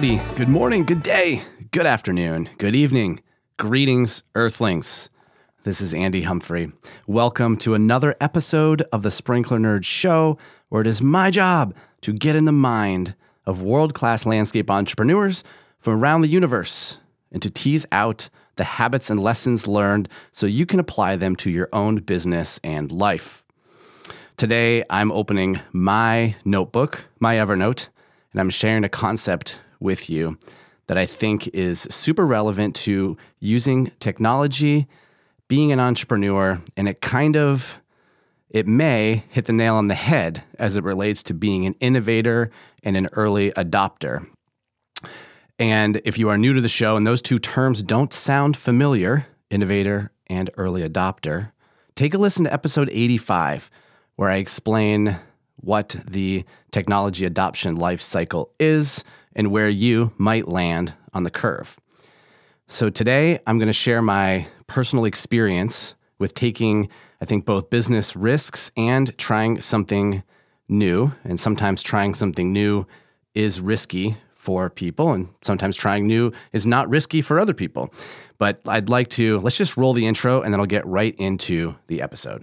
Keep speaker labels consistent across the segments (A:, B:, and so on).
A: Howdy, good morning, good day, good afternoon, good evening. Greetings, Earthlings. This is Andy Humphrey. Welcome to another episode of the Sprinkler Nerd Show, where it is my job to get in the mind of world class landscape entrepreneurs from around the universe and to tease out the habits and lessons learned so you can apply them to your own business and life. Today, I'm opening my notebook, my Evernote, and I'm sharing a concept with you that I think is super relevant to using technology, being an entrepreneur, and it kind of it may hit the nail on the head as it relates to being an innovator and an early adopter. And if you are new to the show and those two terms don't sound familiar, innovator and early adopter, take a listen to episode 85, where I explain what the technology adoption life cycle is and where you might land on the curve. So today I'm going to share my personal experience with taking, I think, both business risks and trying something new. And sometimes trying something new is risky for people, and sometimes trying new is not risky for other people. But I'd like to, let's just roll the intro and then I'll get right into the episode.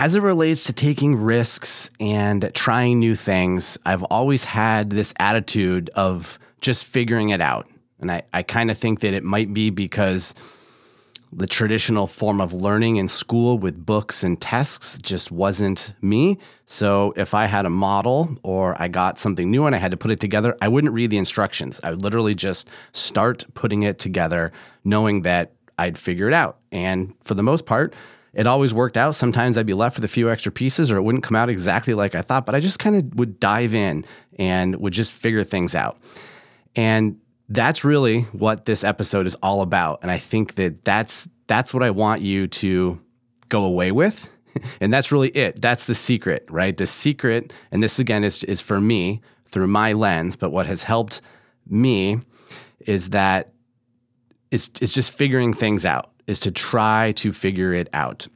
A: as it relates to taking risks and trying new things, I've always had this attitude of just figuring it out. And I, I kind of think that it might be because the traditional form of learning in school with books and tests just wasn't me. So if I had a model or I got something new and I had to put it together, I wouldn't read the instructions. I would literally just start putting it together, knowing that I'd figure it out. And for the most part, it always worked out. Sometimes I'd be left with a few extra pieces or it wouldn't come out exactly like I thought, but I just kind of would dive in and would just figure things out. And that's really what this episode is all about. And I think that that's that's what I want you to go away with. and that's really it. That's the secret, right? The secret, and this again is, is for me through my lens, but what has helped me is that it's, it's just figuring things out is to try to figure it out.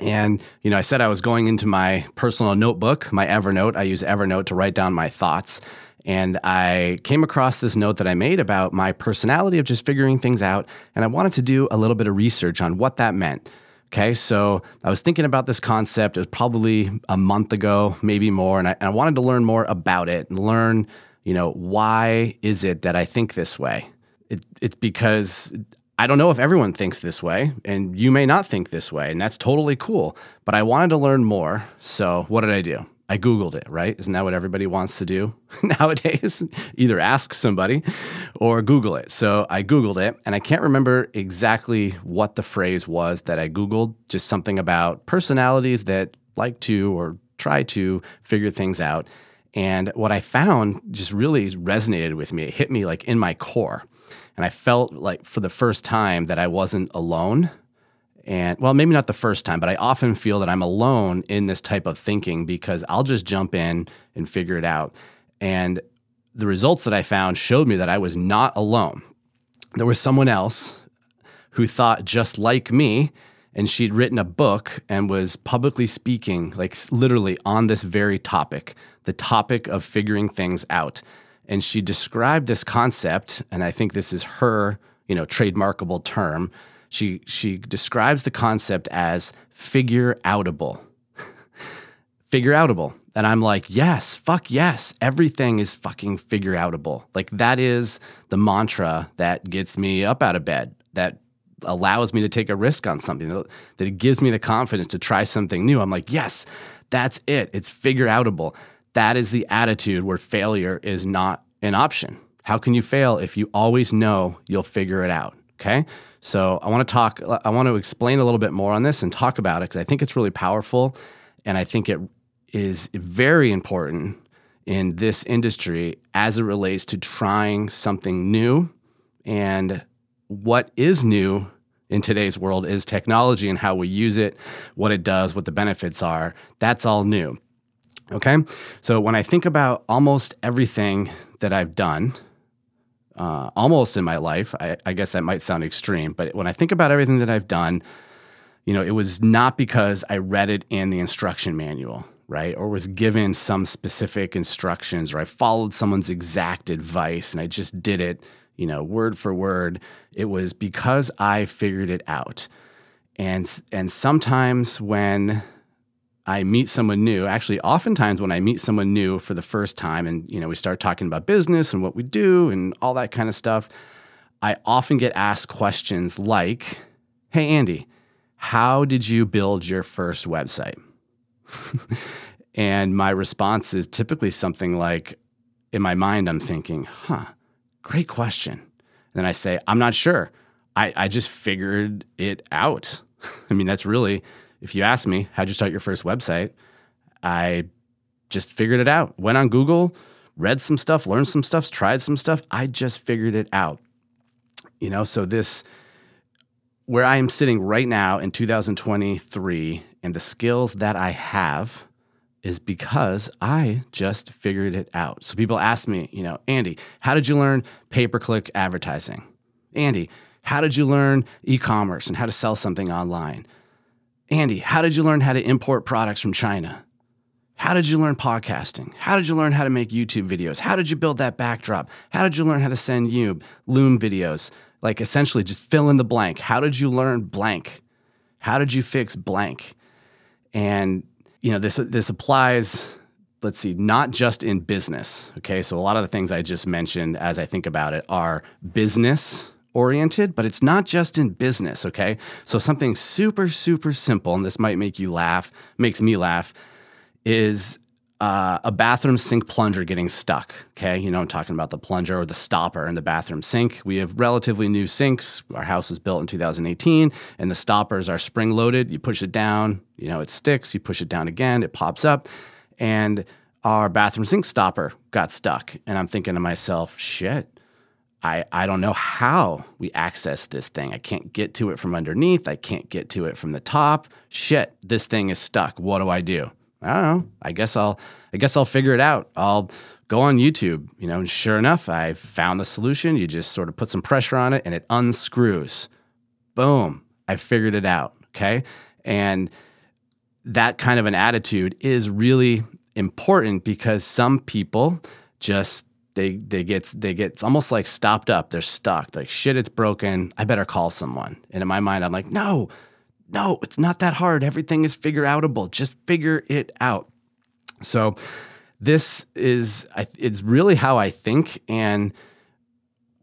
A: And, you know, I said I was going into my personal notebook, my Evernote. I use Evernote to write down my thoughts. And I came across this note that I made about my personality of just figuring things out. And I wanted to do a little bit of research on what that meant. Okay, so I was thinking about this concept. It was probably a month ago, maybe more. And I, and I wanted to learn more about it and learn, you know, why is it that I think this way? It, it's because I don't know if everyone thinks this way, and you may not think this way, and that's totally cool. But I wanted to learn more. So, what did I do? I Googled it, right? Isn't that what everybody wants to do nowadays? Either ask somebody or Google it. So, I Googled it, and I can't remember exactly what the phrase was that I Googled, just something about personalities that like to or try to figure things out. And what I found just really resonated with me. It hit me like in my core. And I felt like for the first time that I wasn't alone. And well, maybe not the first time, but I often feel that I'm alone in this type of thinking because I'll just jump in and figure it out. And the results that I found showed me that I was not alone. There was someone else who thought just like me, and she'd written a book and was publicly speaking, like literally on this very topic, the topic of figuring things out and she described this concept, and I think this is her, you know, trademarkable term. She she describes the concept as figure outable. figure outable. And I'm like, yes, fuck yes. Everything is fucking figure outable. Like that is the mantra that gets me up out of bed, that allows me to take a risk on something, that, that gives me the confidence to try something new. I'm like, yes, that's it. It's figure outable that is the attitude where failure is not an option. How can you fail if you always know you'll figure it out? Okay. So I want to talk, I want to explain a little bit more on this and talk about it because I think it's really powerful. And I think it is very important in this industry as it relates to trying something new And what is new in today's world is technology and how we use it, what it does, what the benefits are. That's all new. Okay. So when I think about almost everything that I've done, uh, almost in my life, I, I guess that might sound extreme, but when I think about everything that I've done, you know, it was not because I read it in the instruction manual, right? Or was given some specific instructions or I followed someone's exact advice and I just did it, you know, word for word. It was because I figured it out. And and sometimes when I meet someone new, actually oftentimes when I meet someone new for the first time and you know, we start talking about business and what we do and all that kind of stuff, I often get asked questions like, "Hey Andy, how did you build your first website? and my response is typically something like, in my mind, I'm thinking, huh, great question. And then I say, I'm not sure. I, I just figured it out. I mean, that's really, if you ask me, how'd you start your first website? I just figured it out. Went on Google, read some stuff, learned some stuff, tried some stuff. I just figured it out. You know, so this where I am sitting right now in 2023 and the skills that I have is because I just figured it out. So people ask me, you know, Andy, how did you learn pay per click advertising? Andy, how did you learn e commerce and how to sell something online? Andy, how did you learn how to import products from China? How did you learn podcasting? How did you learn how to make YouTube videos? How did you build that backdrop? How did you learn how to send you Loom videos? like essentially just fill in the blank. How did you learn blank? How did you fix blank? And you know this this applies let's see not just in business okay so a lot of the things i just mentioned as i think about it are business oriented but it's not just in business okay so something super super simple and this might make you laugh makes me laugh is uh, a bathroom sink plunger getting stuck. Okay, you know I'm talking about the plunger or the stopper in the bathroom sink. We have relatively new sinks. Our house was built in 2018, and the stoppers are spring loaded. You push it down, you know it sticks. You push it down again, it pops up, and our bathroom sink stopper got stuck. And I'm thinking to myself, shit. I, I don't know how we access this thing. I can't get to it from underneath. I can't get to it from the top. Shit, this thing is stuck. What do I do? I don't know. I guess I'll I guess I'll figure it out. I'll go on YouTube, you know, and sure enough, I found the solution. You just sort of put some pressure on it and it unscrews. Boom. I figured it out. Okay. And that kind of an attitude is really important because some people just they they get they get almost like stopped up. They're stuck. Like shit, it's broken. I better call someone. And in my mind, I'm like, no, no, it's not that hard. Everything is figure outable. Just figure it out. So this is it's really how I think and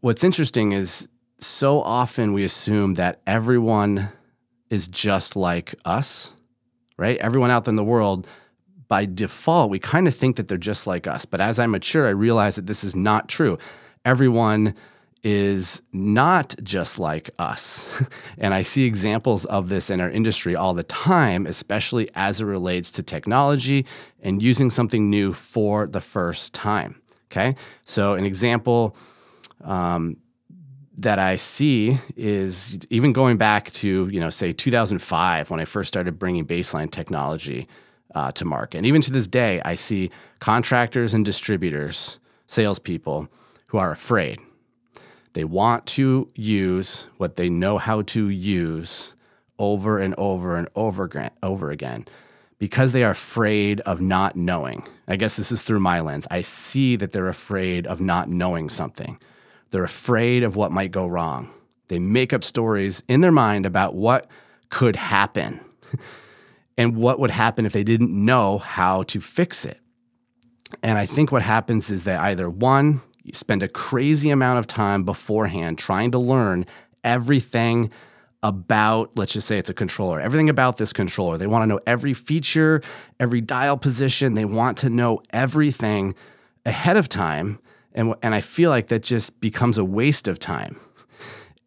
A: what's interesting is so often we assume that everyone is just like us, right? Everyone out there in the world by default, we kind of think that they're just like us. But as I mature, I realize that this is not true. Everyone is not just like us. and I see examples of this in our industry all the time, especially as it relates to technology and using something new for the first time. Okay. So, an example um, that I see is even going back to, you know, say 2005 when I first started bringing baseline technology uh, to market. And even to this day, I see contractors and distributors, salespeople who are afraid they want to use what they know how to use over and over and over, over again because they are afraid of not knowing. I guess this is through my lens. I see that they're afraid of not knowing something. They're afraid of what might go wrong. They make up stories in their mind about what could happen and what would happen if they didn't know how to fix it. And I think what happens is that either one, you spend a crazy amount of time beforehand trying to learn everything about, let's just say it's a controller, everything about this controller. They want to know every feature, every dial position. They want to know everything ahead of time. And, and I feel like that just becomes a waste of time.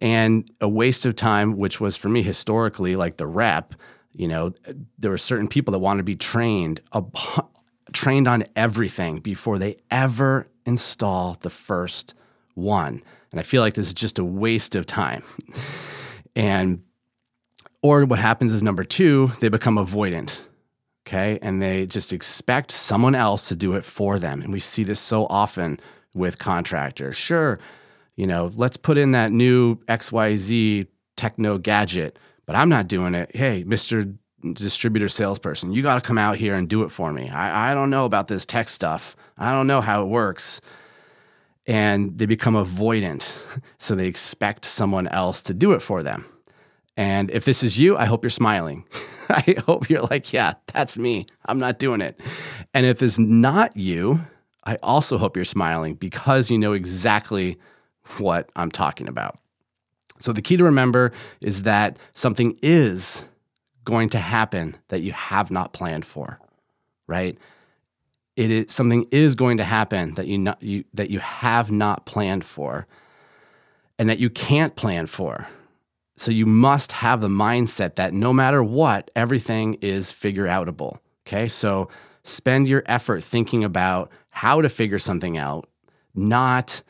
A: And a waste of time, which was for me historically like the rep, you know, there were certain people that wanted to be trained, trained on everything before they ever install the first one. And I feel like this is just a waste of time. And, or what happens is number two, they become avoidant. Okay. And they just expect someone else to do it for them. And we see this so often with contractors. Sure, you know, let's put in that new XYZ techno gadget, but I'm not doing it. Hey, Mr. Distributor salesperson, you got to come out here and do it for me. I, I don't know about this tech stuff. I don't know how it works. And they become avoidant. So they expect someone else to do it for them. And if this is you, I hope you're smiling. I hope you're like, yeah, that's me. I'm not doing it. And if it's not you, I also hope you're smiling because you know exactly what I'm talking about. So, the key to remember is that something is going to happen that you have not planned for, right? It is something is going to happen that you, not, you that you have not planned for and that you can't plan for. So you must have the mindset that no matter what, everything is figure outable. Okay? So spend your effort thinking about how to figure something out, not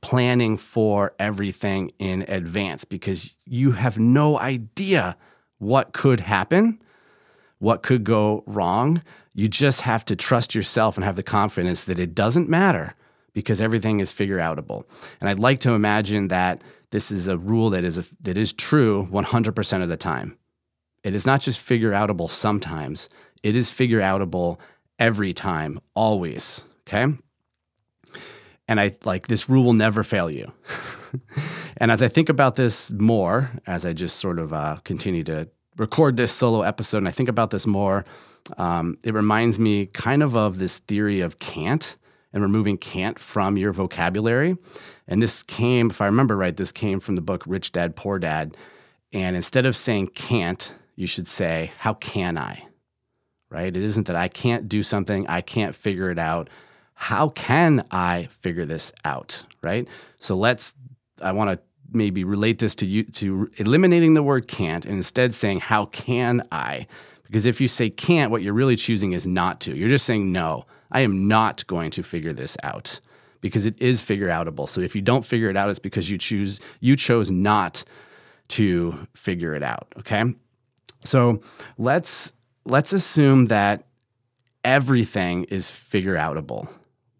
A: planning for everything in advance because you have no idea what could happen, what could go wrong. You just have to trust yourself and have the confidence that it doesn't matter because everything is figure outable. And I'd like to imagine that this is a rule that is a, that is true 100% of the time. It is not just figure outable sometimes. It is figure outable every time, always. Okay. And I like this rule will never fail you. and as I think about this more, as I just sort of uh, continue to record this solo episode, and I think about this more, um, it reminds me kind of of this theory of can't and removing can't from your vocabulary. And this came, if I remember right, this came from the book Rich Dad Poor Dad. And instead of saying can't, you should say, how can I? Right? It isn't that I can't do something, I can't figure it out how can I figure this out? Right. So let's, I want to maybe relate this to you to eliminating the word can't and instead saying, how can I? Because if you say can't, what you're really choosing is not to. You're just saying, no, I am not going to figure this out because it is figure outable. So if you don't figure it out, it's because you choose, you chose not to figure it out. Okay. So let's, let's assume that everything is figure outable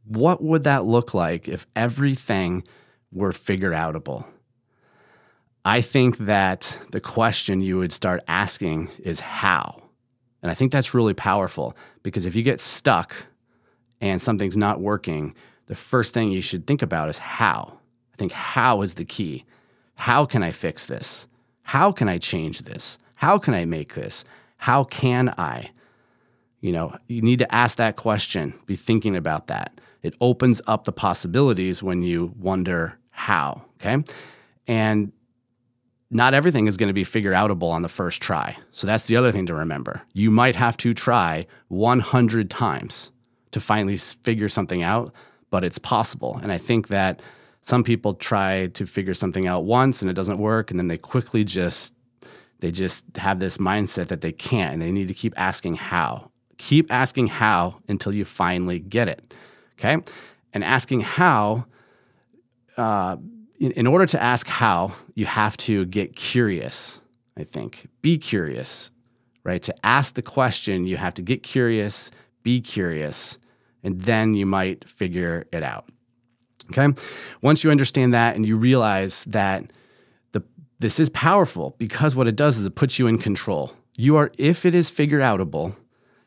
A: what would that look like if everything were figure outable? I think that the question you would start asking is how. And I think that's really powerful because if you get stuck and something's not working, the first thing you should think about is how. I think how is the key. How can I fix this? How can I change this? How can I make this? How can I? You know, you need to ask that question, be thinking about that it opens up the possibilities when you wonder how. Okay. And not everything is going to be figure outable on the first try. So that's the other thing to remember. You might have to try 100 times to finally figure something out, but it's possible. And I think that some people try to figure something out once and it doesn't work and then they quickly just they just have this mindset that they can't and they need to keep asking how. Keep asking how until you finally get it. Okay. And asking how, uh, in, in order to ask how, you have to get curious, I think. Be curious, right? To ask the question, you have to get curious, be curious, and then you might figure it out. Okay. Once you understand that and you realize that the, this is powerful because what it does is it puts you in control. You are, if it is figure outable,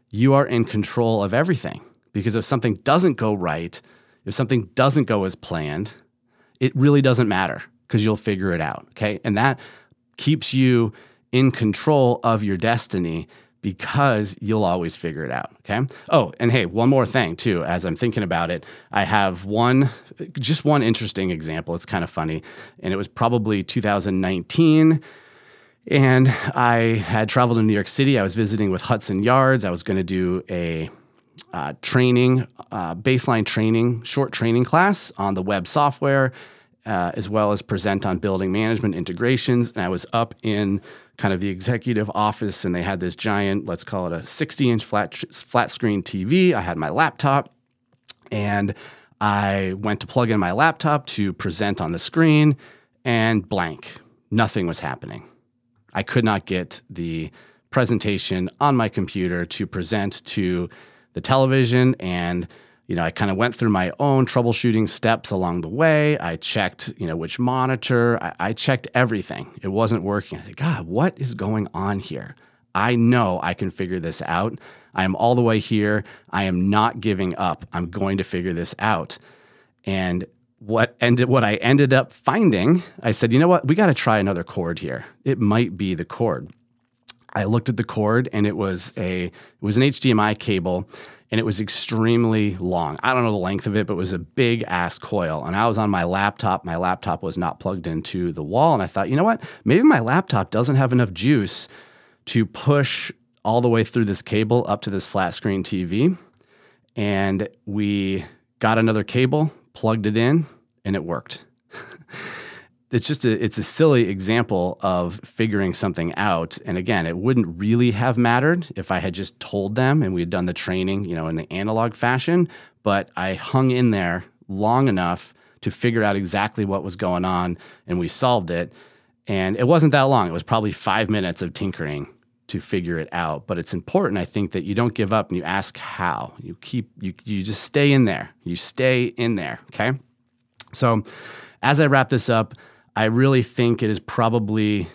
A: you are in control of everything. Because if something doesn't go right, if something doesn't go as planned, it really doesn't matter because you'll figure it out. Okay. And that keeps you in control of your destiny because you'll always figure it out. Okay. Oh, and hey, one more thing too, as I'm thinking about it, I have one, just one interesting example. It's kind of funny. And it was probably 2019. And I had traveled to New York City. I was visiting with Hudson Yards. I was going to do a uh, training, uh, baseline training, short training class on the web software, uh, as well as present on building management integrations. And I was up in kind of the executive office, and they had this giant, let's call it a 60 inch flat, flat screen TV. I had my laptop, and I went to plug in my laptop to present on the screen and blank. Nothing was happening. I could not get the presentation on my computer to present to the television and you know, I kind of went through my own troubleshooting steps along the way. I checked, you know, which monitor. I, I checked everything. It wasn't working. I said, God, what is going on here? I know I can figure this out. I am all the way here. I am not giving up. I'm going to figure this out. And what ended what I ended up finding, I said, you know what? We got to try another cord here. It might be the cord. I looked at the cord and it was a it was an HDMI cable and it was extremely long. I don't know the length of it, but it was a big ass coil. And I was on my laptop. My laptop was not plugged into the wall. And I thought, you know what? Maybe my laptop doesn't have enough juice to push all the way through this cable up to this flat screen TV. And we got another cable, plugged it in, and it worked. it's just a it's a silly example of figuring something out. And again it wouldn't really have mattered if i had just told them and we had done the training you know in the analog fashion but i hung in there long enough to figure out exactly what was going on and we solved it. And it wasn't that long. It was probably five minutes of tinkering to figure it out. But it's important i think that you don't give up and you ask how. You keep you, you just stay in there. You stay in there okay? So as i wrap this up I really think it is probably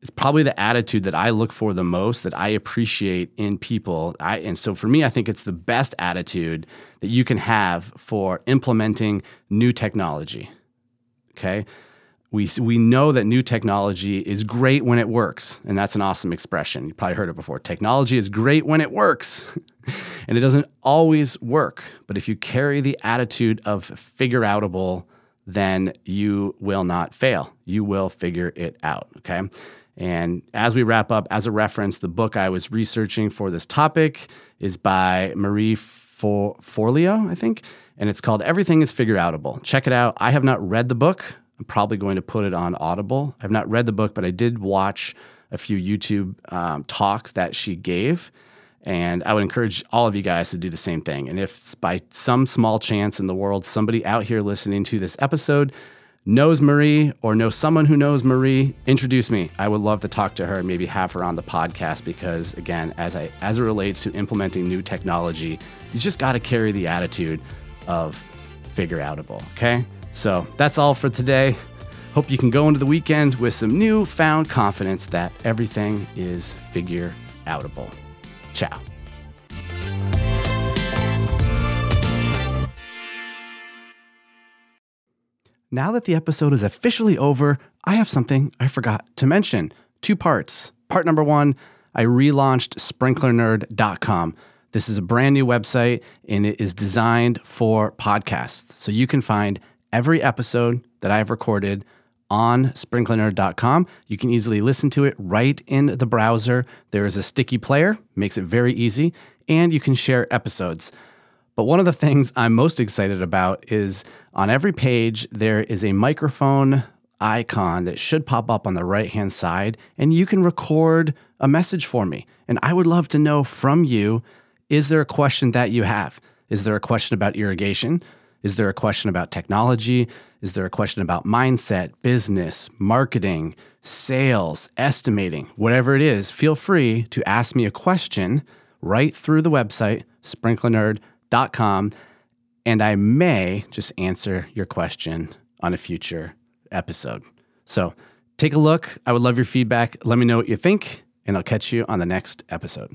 A: it's probably the attitude that I look for the most that I appreciate in people. I, and so for me, I think it's the best attitude that you can have for implementing new technology. Okay. We, we know that new technology is great when it works. And that's an awesome expression. You probably heard it before. Technology is great when it works. and it doesn't always work. But if you carry the attitude of figure outable, then you will not fail. You will figure it out. Okay. And as we wrap up, as a reference, the book I was researching for this topic is by Marie For- Forleo, I think, and it's called Everything is Figure Outable. Check it out. I have not read the book. I'm probably going to put it on Audible. I've not read the book, but I did watch a few YouTube um, talks that she gave. And I would encourage all of you guys to do the same thing. And if by some small chance in the world somebody out here listening to this episode knows Marie or knows someone who knows Marie, introduce me. I would love to talk to her and maybe have her on the podcast because again, as I as it relates to implementing new technology, you just got to carry the attitude of figure outable, okay? So, that's all for today. Hope you can go into the weekend with some newfound confidence that everything is figure outable. Ciao. Now that the episode is officially over, I have something I forgot to mention. Two parts. Part number one, I relaunched sprinklernerd.com. This is a brand new website and it is designed for podcasts. So you can find every episode that I've recorded on sprinklernerd.com. You can easily listen to it right in the browser. There is a sticky player, makes it very easy, and you can share episodes. But one of the things I'm most excited about is on every page, there is a microphone icon that should pop up on the right hand side, and you can record a message for me. And I would love to know from you is there a question that you have? Is there a question about irrigation? Is there a question about technology? Is there a question about mindset, business, marketing, sales, estimating? Whatever it is, feel free to ask me a question right through the website, sprinklernerd.com, and I may just answer your question on a future episode. So take a look. I would love your feedback. Let me know what you think, and I'll catch you on the next episode.